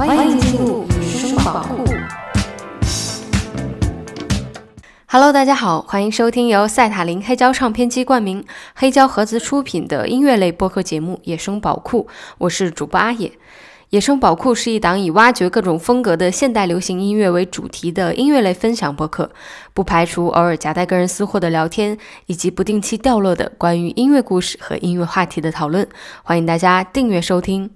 欢迎进入野生宝库。Hello，大家好，欢迎收听由赛塔林黑胶唱片机冠名、黑胶盒子出品的音乐类播客节目《野生宝库》，我是主播阿野。野生宝库是一档以挖掘各种风格的现代流行音乐为主题的音乐类分享播客，不排除偶尔夹带个人私货的聊天，以及不定期掉落的关于音乐故事和音乐话题的讨论。欢迎大家订阅收听。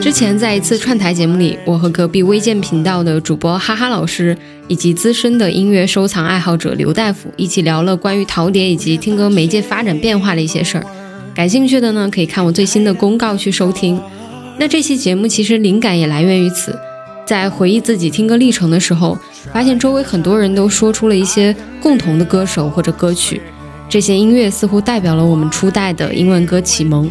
之前在一次串台节目里，我和隔壁微见频道的主播哈哈老师，以及资深的音乐收藏爱好者刘大夫一起聊了关于陶碟以及听歌媒介发展变化的一些事儿。感兴趣的呢，可以看我最新的公告去收听。那这期节目其实灵感也来源于此，在回忆自己听歌历程的时候，发现周围很多人都说出了一些共同的歌手或者歌曲，这些音乐似乎代表了我们初代的英文歌启蒙。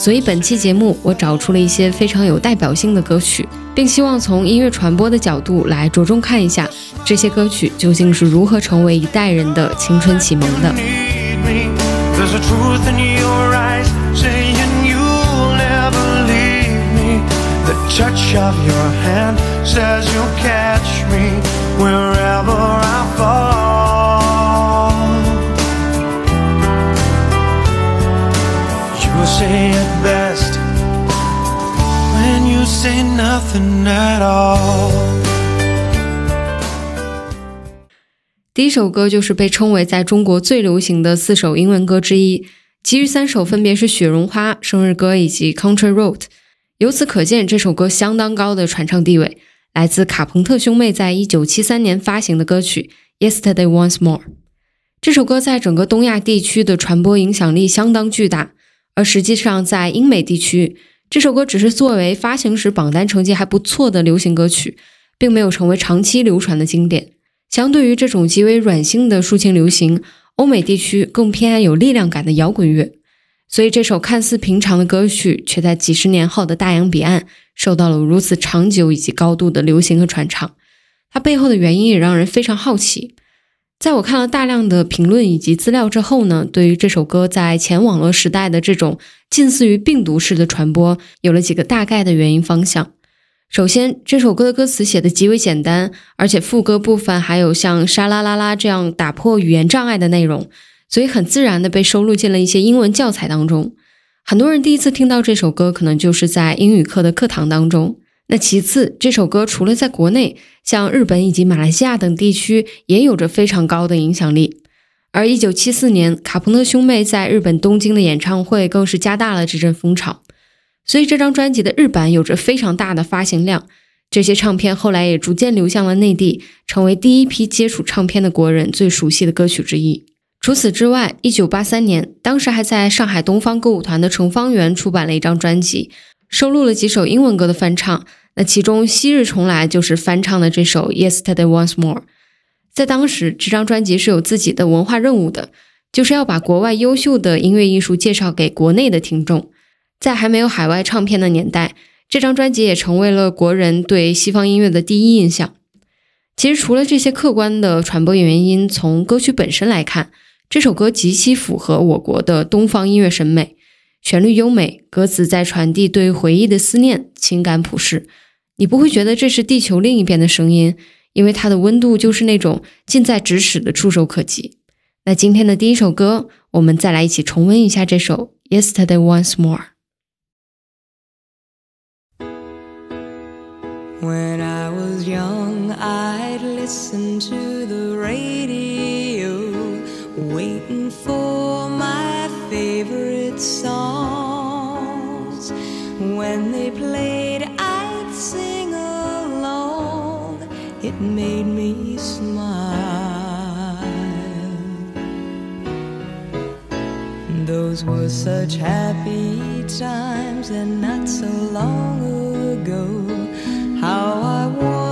所以本期节目，我找出了一些非常有代表性的歌曲，并希望从音乐传播的角度来着重看一下这些歌曲究竟是如何成为一代人的青春启蒙的。Say it best when you say nothing at all 第一首歌就是被称为在中国最流行的四首英文歌之一，其余三首分别是《雪绒花》、《生日歌》以及《Country Road》。由此可见，这首歌相当高的传唱地位，来自卡朋特兄妹在一九七三年发行的歌曲《Yesterday Once More》。这首歌在整个东亚地区的传播影响力相当巨大。而实际上，在英美地区，这首歌只是作为发行时榜单成绩还不错的流行歌曲，并没有成为长期流传的经典。相对于这种极为软性的抒情流行，欧美地区更偏爱有力量感的摇滚乐。所以，这首看似平常的歌曲，却在几十年后的大洋彼岸受到了如此长久以及高度的流行和传唱。它背后的原因也让人非常好奇。在我看了大量的评论以及资料之后呢，对于这首歌在前网络时代的这种近似于病毒式的传播，有了几个大概的原因方向。首先，这首歌的歌词写的极为简单，而且副歌部分还有像沙啦啦啦这样打破语言障碍的内容，所以很自然的被收录进了一些英文教材当中。很多人第一次听到这首歌，可能就是在英语课的课堂当中。那其次，这首歌除了在国内，像日本以及马来西亚等地区也有着非常高的影响力。而一九七四年，卡朋特兄妹在日本东京的演唱会更是加大了这阵风潮。所以这张专辑的日版有着非常大的发行量。这些唱片后来也逐渐流向了内地，成为第一批接触唱片的国人最熟悉的歌曲之一。除此之外，一九八三年，当时还在上海东方歌舞团的程方圆出版了一张专辑，收录了几首英文歌的翻唱。那其中《昔日重来》就是翻唱的这首《Yesterday Once More》。在当时，这张专辑是有自己的文化任务的，就是要把国外优秀的音乐艺术介绍给国内的听众。在还没有海外唱片的年代，这张专辑也成为了国人对西方音乐的第一印象。其实，除了这些客观的传播原因，从歌曲本身来看，这首歌极其符合我国的东方音乐审美，旋律优美，歌词在传递对回忆的思念，情感朴实。你不会觉得这是地球另一边的声音，因为它的温度就是那种近在咫尺的触手可及。那今天的第一首歌，我们再来一起重温一下这首《Yesterday Once More》。When I was young, I'd listen to the radio, songs. When they played, I'd sing along. it made me smile. Those were such happy times, and not so long ago. How I wondered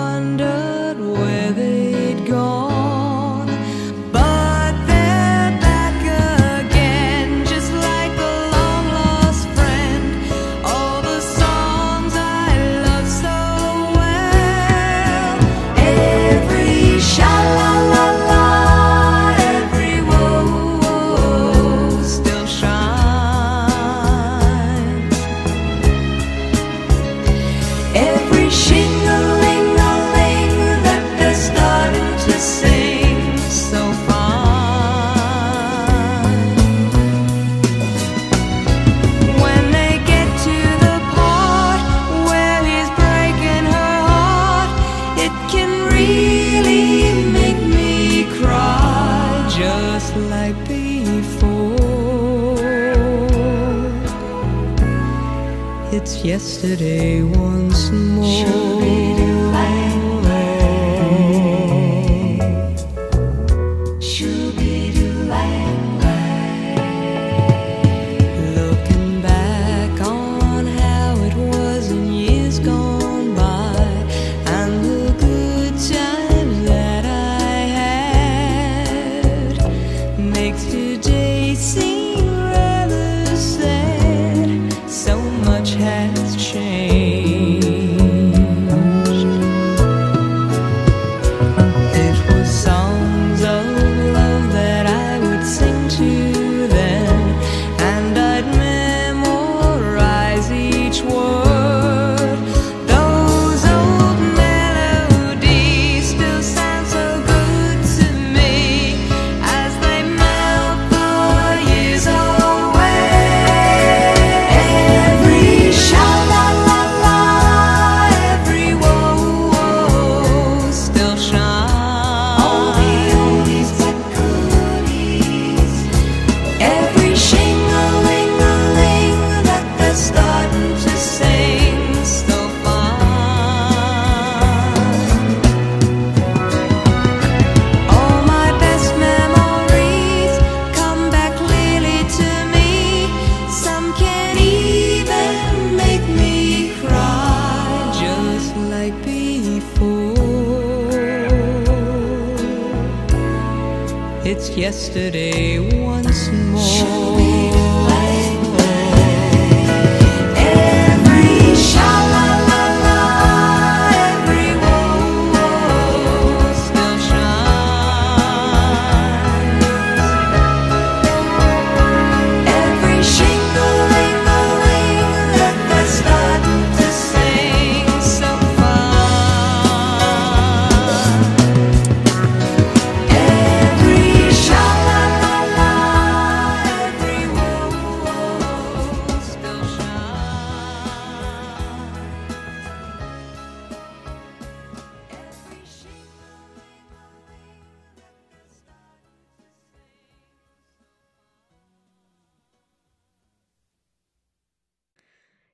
yesterday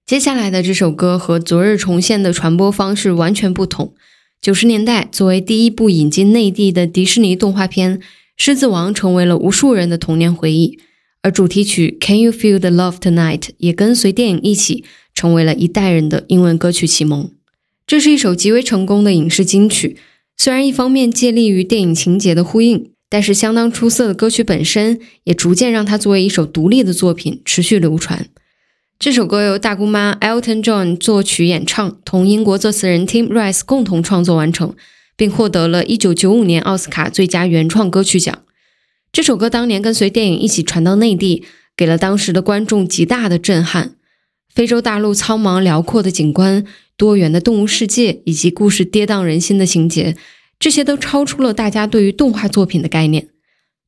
接下来的这首歌和《昨日重现》的传播方式完全不同。九十年代，作为第一部引进内地的迪士尼动画片，《狮子王》成为了无数人的童年回忆，而主题曲《Can You Feel the Love Tonight》也跟随电影一起成为了一代人的英文歌曲启蒙。这是一首极为成功的影视金曲，虽然一方面借力于电影情节的呼应，但是相当出色的歌曲本身也逐渐让它作为一首独立的作品持续流传。这首歌由大姑妈 Elton John 作曲演唱，同英国作词人 Tim Rice 共同创作完成，并获得了1995年奥斯卡最佳原创歌曲奖。这首歌当年跟随电影一起传到内地，给了当时的观众极大的震撼。非洲大陆苍茫辽阔的景观、多元的动物世界以及故事跌宕人心的情节，这些都超出了大家对于动画作品的概念。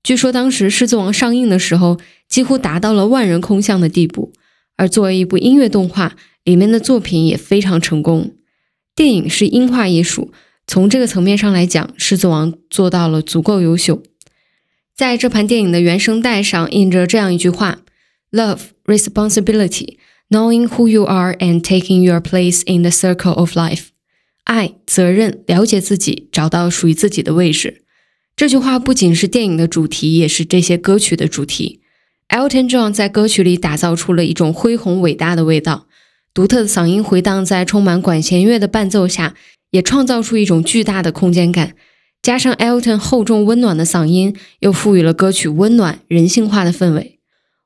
据说当时《狮子王》上映的时候，几乎达到了万人空巷的地步。而作为一部音乐动画，里面的作品也非常成功。电影是音画艺术，从这个层面上来讲，《狮子王》做到了足够优秀。在这盘电影的原声带上印着这样一句话：“Love, responsibility, knowing who you are and taking your place in the circle of life。”爱、责任、了解自己，找到属于自己的位置。这句话不仅是电影的主题，也是这些歌曲的主题。Elton John 在歌曲里打造出了一种恢宏伟大的味道，独特的嗓音回荡在充满管弦乐的伴奏下，也创造出一种巨大的空间感。加上 Elton 厚重温暖的嗓音，又赋予了歌曲温暖人性化的氛围。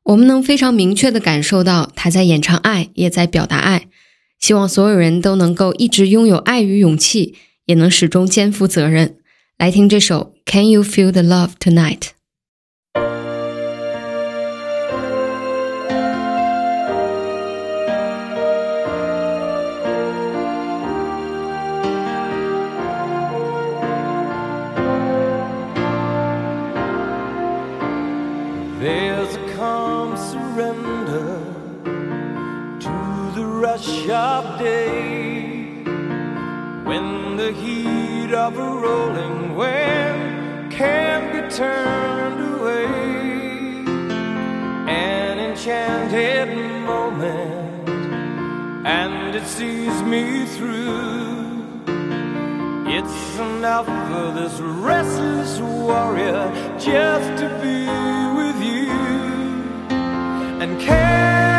我们能非常明确地感受到他在演唱爱，也在表达爱。希望所有人都能够一直拥有爱与勇气，也能始终肩负责任。来听这首《Can You Feel the Love Tonight》。Of a rolling wind can't be turned away. An enchanted moment and it sees me through. It's enough for this restless warrior just to be with you. And can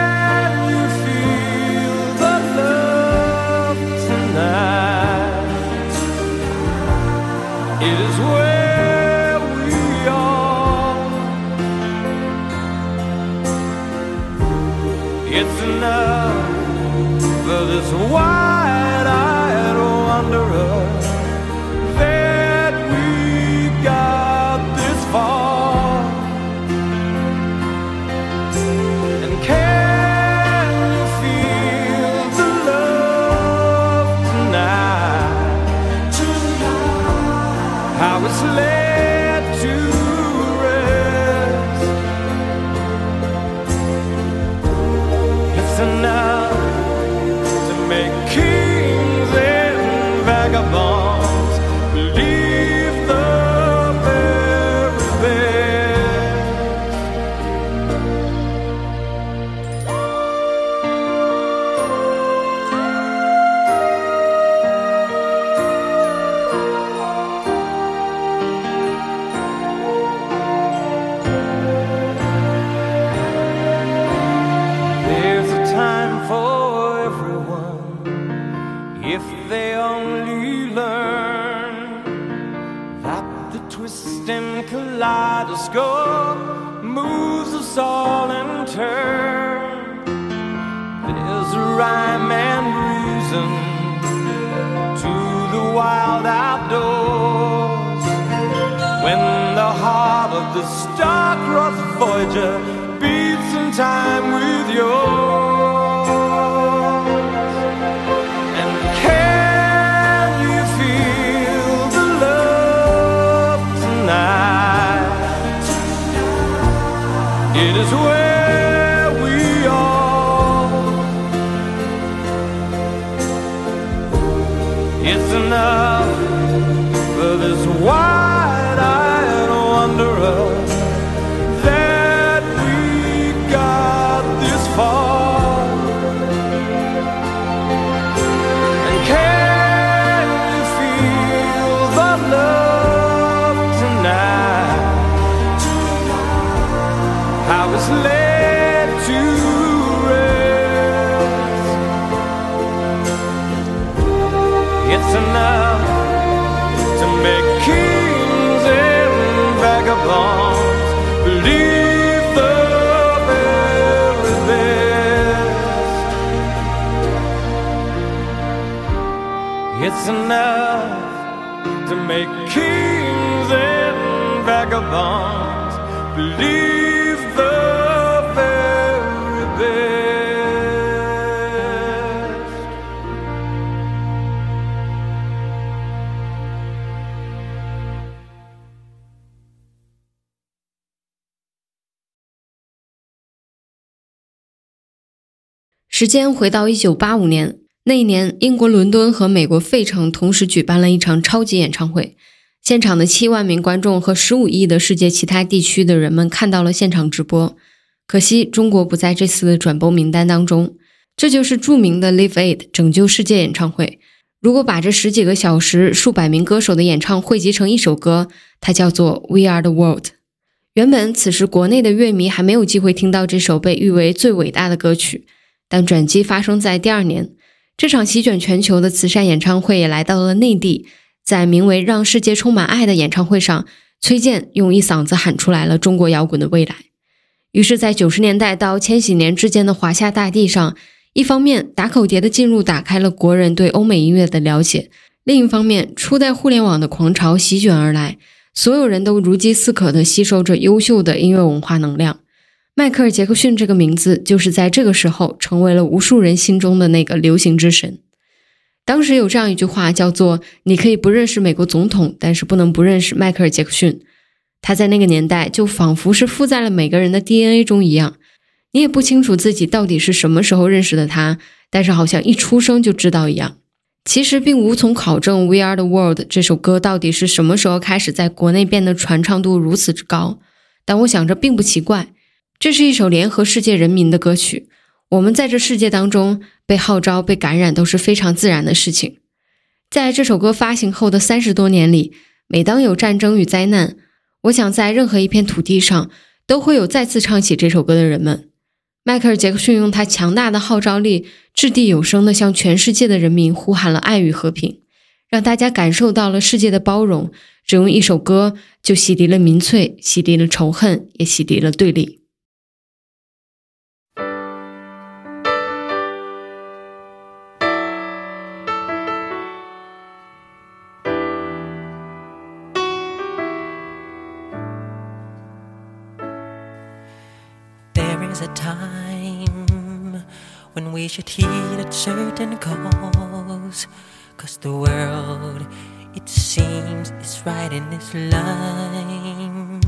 kaleidoscope moves us all in turn. There's a rhyme and reason to the wild outdoors when the heart of the star-crossed Voyager beats in time It's enough to make kings and vagabonds believe the very best. It's enough to make kings and vagabonds believe 时间回到一九八五年，那一年，英国伦敦和美国费城同时举办了一场超级演唱会，现场的七万名观众和十五亿的世界其他地区的人们看到了现场直播。可惜中国不在这次的转播名单当中。这就是著名的 Live Aid 拯救世界演唱会。如果把这十几个小时、数百名歌手的演唱汇集成一首歌，它叫做《We Are the World》。原本此时国内的乐迷还没有机会听到这首被誉为最伟大的歌曲，但转机发生在第二年，这场席卷全球的慈善演唱会也来到了内地。在名为“让世界充满爱”的演唱会上，崔健用一嗓子喊出来了中国摇滚的未来。于是，在九十年代到千禧年之间的华夏大地上，一方面打口碟的进入打开了国人对欧美音乐的了解，另一方面初代互联网的狂潮席卷而来，所有人都如饥似渴地吸收着优秀的音乐文化能量。迈克尔·杰克逊这个名字就是在这个时候成为了无数人心中的那个流行之神。当时有这样一句话叫做：“你可以不认识美国总统，但是不能不认识迈克尔·杰克逊。”他在那个年代就仿佛是附在了每个人的 DNA 中一样。你也不清楚自己到底是什么时候认识的他，但是好像一出生就知道一样。其实并无从考证《We Are the World》这首歌到底是什么时候开始在国内变得传唱度如此之高，但我想这并不奇怪。这是一首联合世界人民的歌曲。我们在这世界当中被号召、被感染都是非常自然的事情。在这首歌发行后的三十多年里，每当有战争与灾难，我想在任何一片土地上都会有再次唱起这首歌的人们。迈克尔·杰克逊用他强大的号召力，掷地有声地向全世界的人民呼喊了爱与和平，让大家感受到了世界的包容。只用一首歌就洗涤了民粹，洗涤了仇恨，也洗涤了对立。A time when we should heed a certain cause. Cause the world, it seems, is right in its line.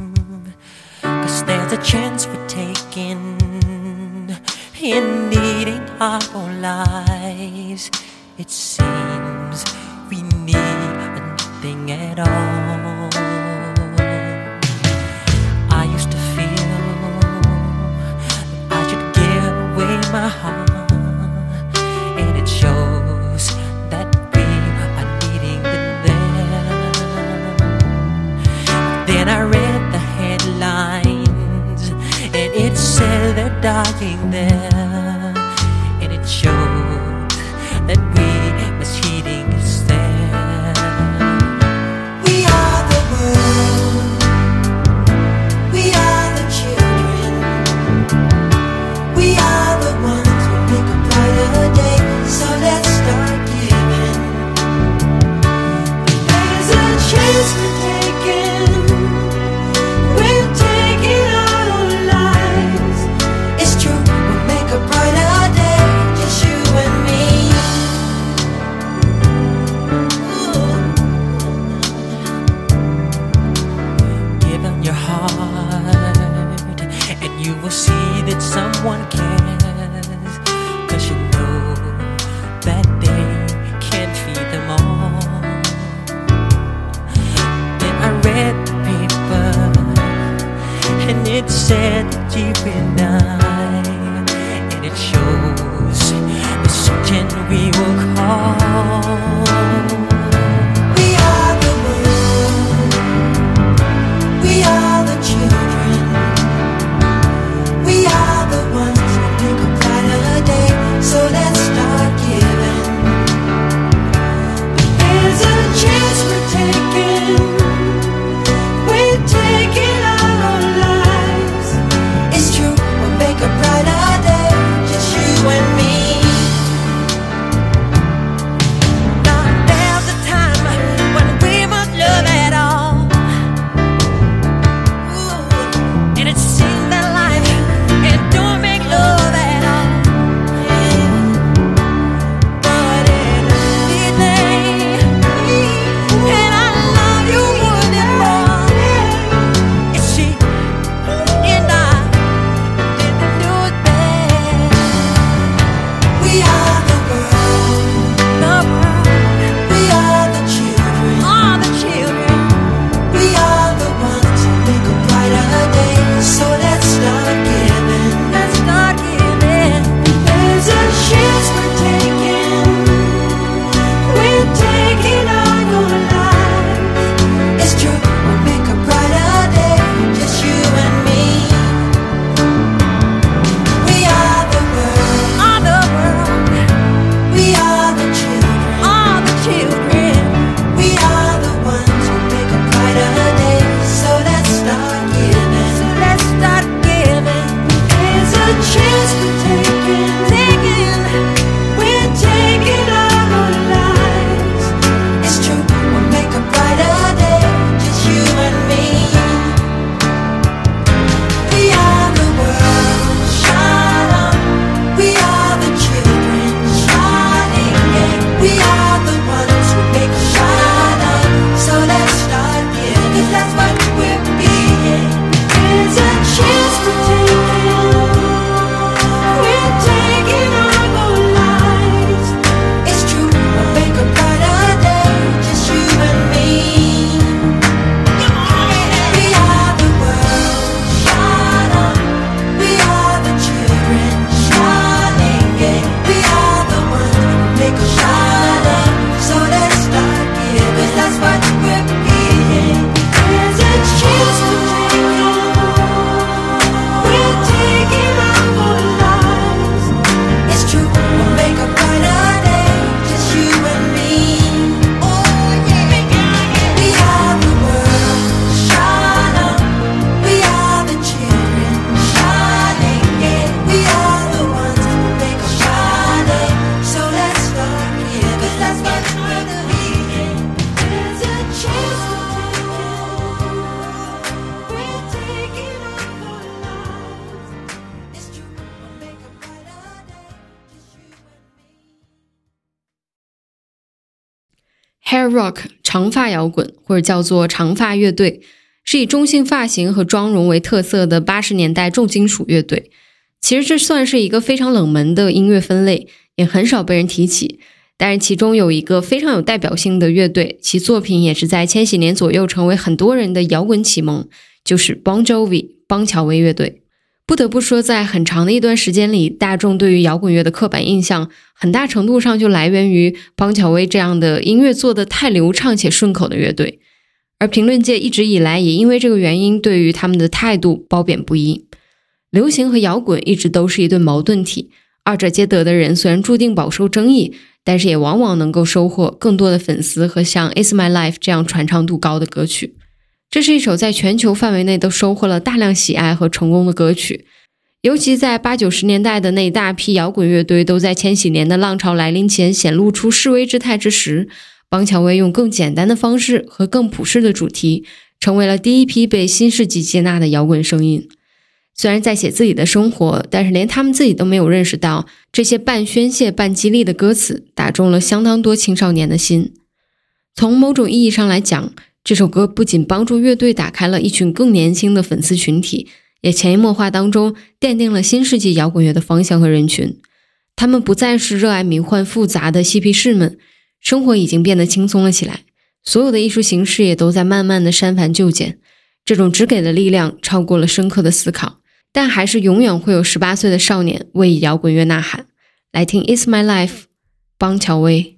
Cause there's a chance we're taking in needing our own lives. It seems we need nothing at all. And it shows that we are needing there. Then I read the headlines, and it said they're dying there, 长发摇滚，或者叫做长发乐队，是以中性发型和妆容为特色的八十年代重金属乐队。其实这算是一个非常冷门的音乐分类，也很少被人提起。但是其中有一个非常有代表性的乐队，其作品也是在千禧年左右成为很多人的摇滚启蒙，就是 Bon Jovi 邦乔维乐队。不得不说，在很长的一段时间里，大众对于摇滚乐的刻板印象，很大程度上就来源于邦乔维这样的音乐做得太流畅且顺口的乐队。而评论界一直以来也因为这个原因，对于他们的态度褒贬不一。流行和摇滚一直都是一对矛盾体，二者皆得的人虽然注定饱受争议，但是也往往能够收获更多的粉丝和像《Is My Life》这样传唱度高的歌曲。这是一首在全球范围内都收获了大量喜爱和成功的歌曲，尤其在八九十年代的那一大批摇滚乐队都在千禧年的浪潮来临前显露出示威之态之时，邦乔维用更简单的方式和更普世的主题，成为了第一批被新世纪接纳的摇滚声音。虽然在写自己的生活，但是连他们自己都没有认识到，这些半宣泄半激励的歌词打中了相当多青少年的心。从某种意义上来讲，这首歌不仅帮助乐队打开了一群更年轻的粉丝群体，也潜移默化当中奠定了新世纪摇滚乐的方向和人群。他们不再是热爱迷幻复杂的嬉皮士们，生活已经变得轻松了起来。所有的艺术形式也都在慢慢的删繁就简。这种只给的力量超过了深刻的思考，但还是永远会有十八岁的少年为摇滚乐呐喊。来听《It's My Life》，邦乔威。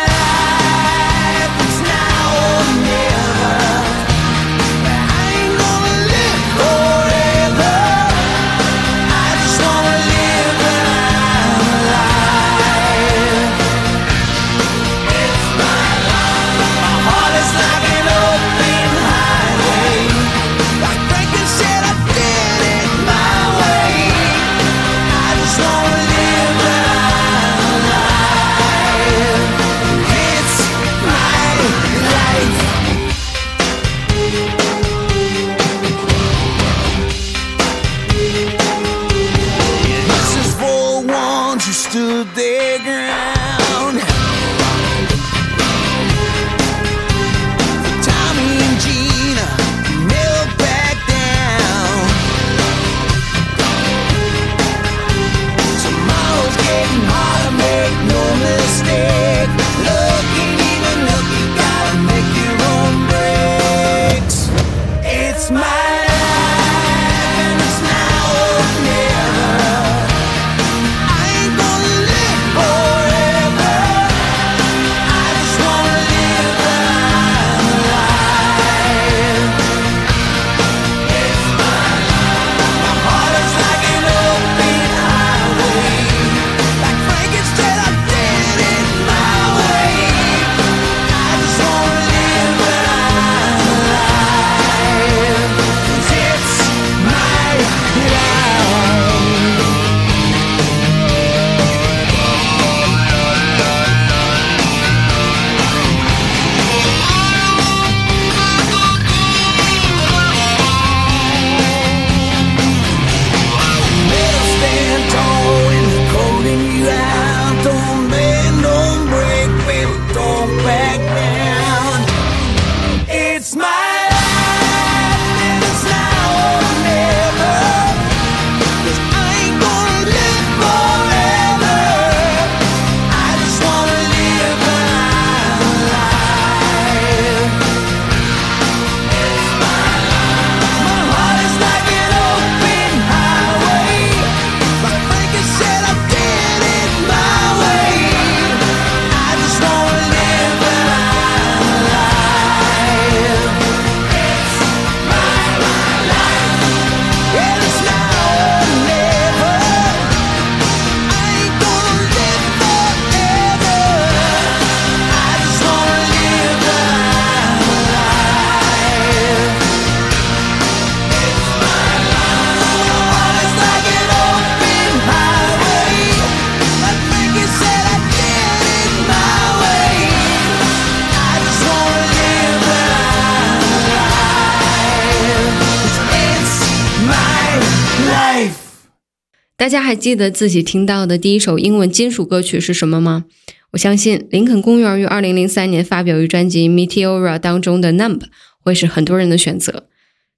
大家还记得自己听到的第一首英文金属歌曲是什么吗？我相信林肯公园于2003年发表于专辑《Meteora》当中的《Numb》会是很多人的选择。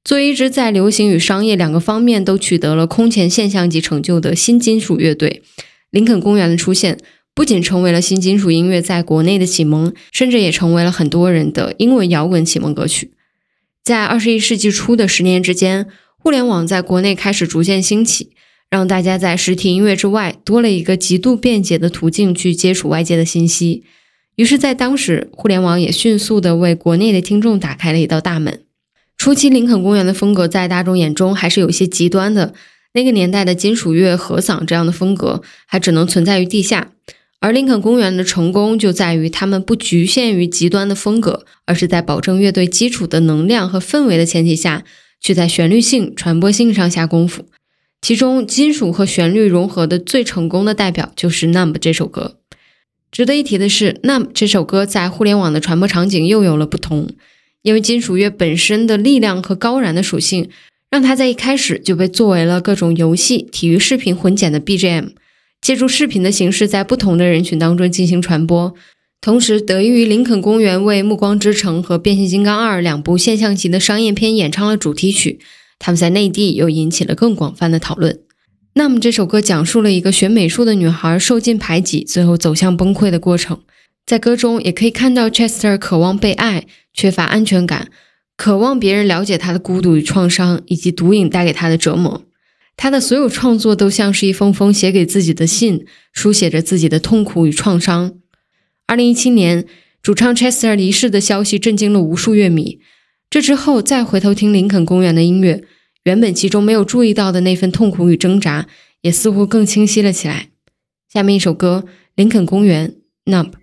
作为一支在流行与商业两个方面都取得了空前现象级成就的新金属乐队，林肯公园的出现不仅成为了新金属音乐在国内的启蒙，甚至也成为了很多人的英文摇滚启蒙歌曲。在二十一世纪初的十年之间，互联网在国内开始逐渐兴起，让大家在实体音乐之外多了一个极度便捷的途径去接触外界的信息。于是，在当时，互联网也迅速地为国内的听众打开了一道大门。初期林肯公园的风格在大众眼中还是有些极端的，那个年代的金属乐、和嗓这样的风格还只能存在于地下。而林肯公园的成功就在于他们不局限于极端的风格，而是在保证乐队基础的能量和氛围的前提下，去在旋律性、传播性上下功夫。其中，金属和旋律融合的最成功的代表就是《Numb》这首歌。值得一提的是，《Numb》这首歌在互联网的传播场景又有了不同。因为金属乐本身的力量和高燃的属性，让它在一开始就被作为了各种游戏、体育视频混剪的 BGM，借助视频的形式在不同的人群当中进行传播。同时，得益于林肯公园为《暮光之城》和《变形金刚二》两部现象级的商业片演唱了主题曲，他们在内地又引起了更广泛的讨论。那么，这首歌讲述了一个学美术的女孩受尽排挤，最后走向崩溃的过程。在歌中也可以看到 Chester 渴望被爱。缺乏安全感，渴望别人了解他的孤独与创伤，以及毒瘾带给他的折磨。他的所有创作都像是一封封写给自己的信，书写着自己的痛苦与创伤。二零一七年，主唱 Chester 离世的消息震惊了无数乐迷。这之后，再回头听林肯公园的音乐，原本其中没有注意到的那份痛苦与挣扎，也似乎更清晰了起来。下面一首歌《林肯公园》Numb。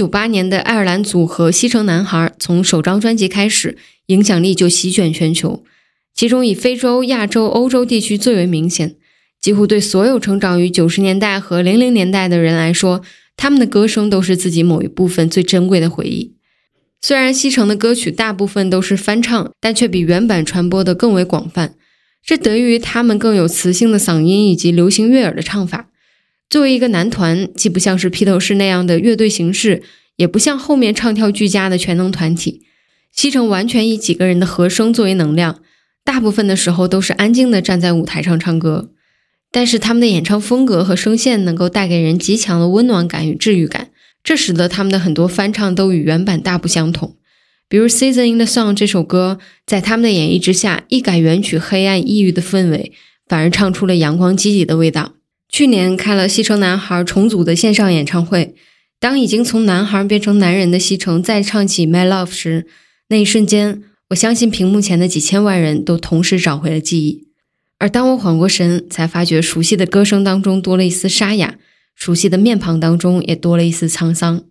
九八年的爱尔兰组合西城男孩，从首张专辑开始，影响力就席卷全球，其中以非洲、亚洲、欧洲地区最为明显。几乎对所有成长于90年代和00年代的人来说，他们的歌声都是自己某一部分最珍贵的回忆。虽然西城的歌曲大部分都是翻唱，但却比原版传播的更为广泛。这得益于他们更有磁性的嗓音以及流行悦耳的唱法。作为一个男团，既不像是披头士那样的乐队形式，也不像后面唱跳俱佳的全能团体，西城完全以几个人的和声作为能量，大部分的时候都是安静的站在舞台上唱歌。但是他们的演唱风格和声线能够带给人极强的温暖感与治愈感，这使得他们的很多翻唱都与原版大不相同。比如《Season in the Sun》这首歌，在他们的演绎之下，一改原曲黑暗抑郁的氛围，反而唱出了阳光积极的味道。去年开了西城男孩重组的线上演唱会，当已经从男孩变成男人的西城再唱起《My Love》时，那一瞬间，我相信屏幕前的几千万人都同时找回了记忆。而当我缓过神，才发觉熟悉的歌声当中多了一丝沙哑，熟悉的面庞当中也多了一丝沧桑。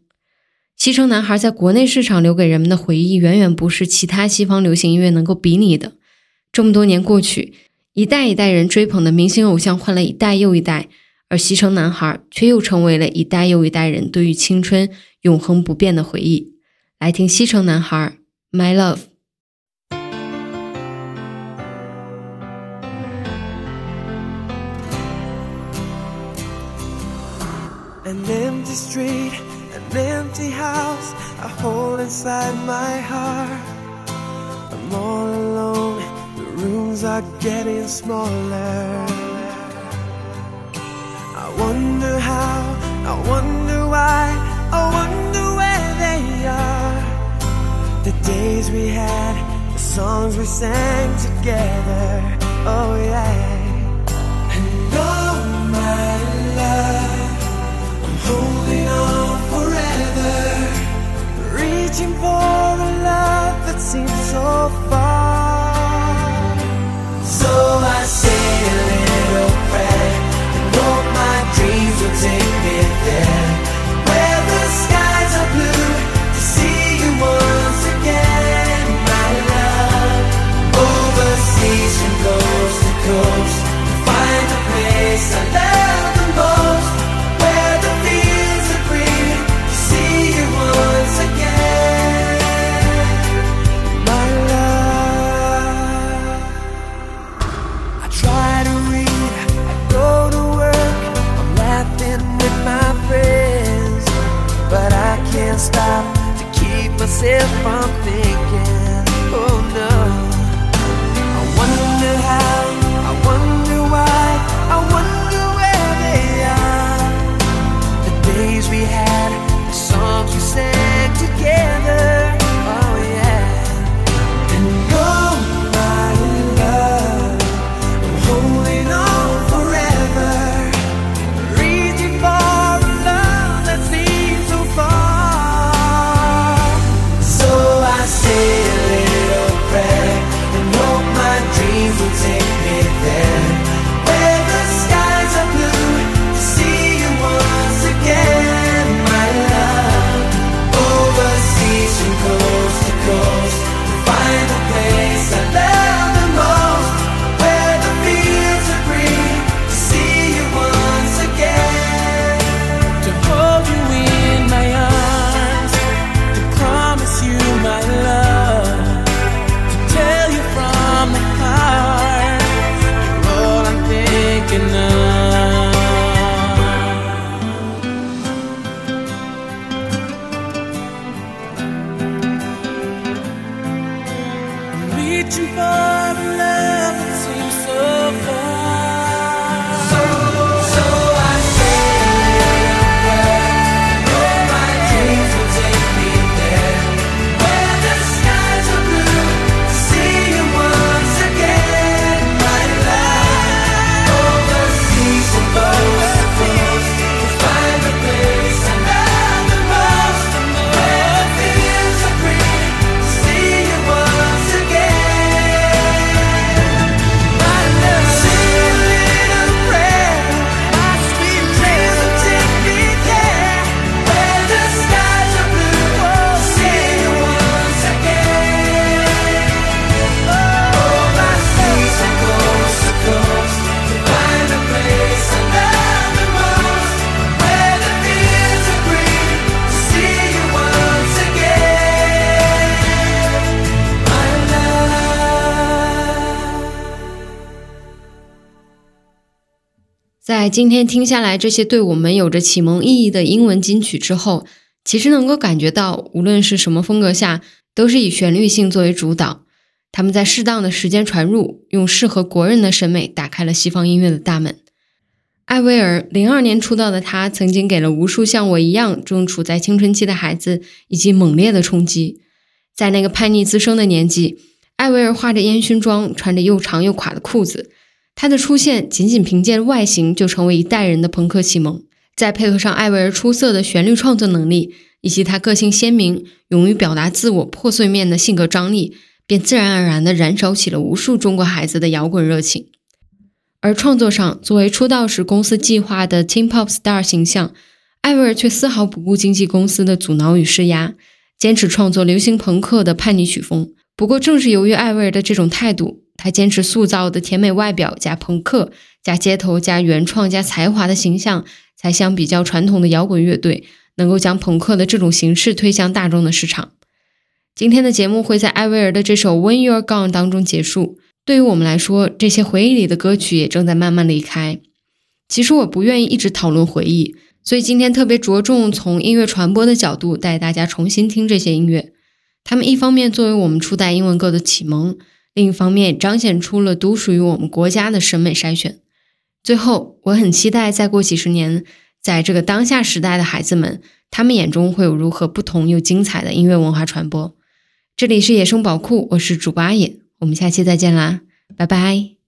西城男孩在国内市场留给人们的回忆，远远不是其他西方流行音乐能够比拟的。这么多年过去，一代一代人追捧的明星偶像换了一代又一代，而西城男孩却又成为了一代又一代人对于青春永恒不变的回忆。来听西城男孩《My Love》。An empty street, an empty house I hold inside my heart. I'm all alone. Rooms are getting smaller. I wonder how, I wonder why, I wonder where they are. The days we had, the songs we sang together. Oh, yeah. And oh, my love. I'm holding on forever, reaching for a love that seems so far. So I say a little prayer. And hope my dreams will take me there, stop to keep myself from thinking. Oh no. I wonder how, 今天听下来这些对我们有着启蒙意义的英文金曲之后，其实能够感觉到，无论是什么风格下，都是以旋律性作为主导。他们在适当的时间传入，用适合国人的审美打开了西方音乐的大门。艾薇儿零二年出道的她，曾经给了无数像我一样正处在青春期的孩子以及猛烈的冲击。在那个叛逆滋生的年纪，艾薇儿化着烟熏妆，穿着又长又垮的裤子。他的出现仅仅凭借外形就成为一代人的朋克启蒙。再配合上艾薇儿出色的旋律创作能力，以及她个性鲜明、勇于表达自我、破碎面的性格张力，便自然而然地燃烧起了无数中国孩子的摇滚热情。而创作上，作为出道时公司计划的 t e a m Pop Star 形象，艾薇儿却丝毫不顾经纪公司的阻挠与施压，坚持创作流行朋克的叛逆曲风。不过，正是由于艾薇儿的这种态度，他坚持塑造的甜美外表加朋克加街头加原创加才华的形象，才相比较传统的摇滚乐队，能够将朋克的这种形式推向大众的市场。今天的节目会在艾薇儿的这首《When You're Gone》当中结束。对于我们来说，这些回忆里的歌曲也正在慢慢离开。其实我不愿意一直讨论回忆，所以今天特别着重从音乐传播的角度带大家重新听这些音乐。他们一方面作为我们初代英文歌的启蒙，另一方面彰显出了独属于我们国家的审美筛选。最后，我很期待再过几十年，在这个当下时代的孩子们，他们眼中会有如何不同又精彩的音乐文化传播。这里是野生宝库，我是主播阿野。我们下期再见啦，拜拜。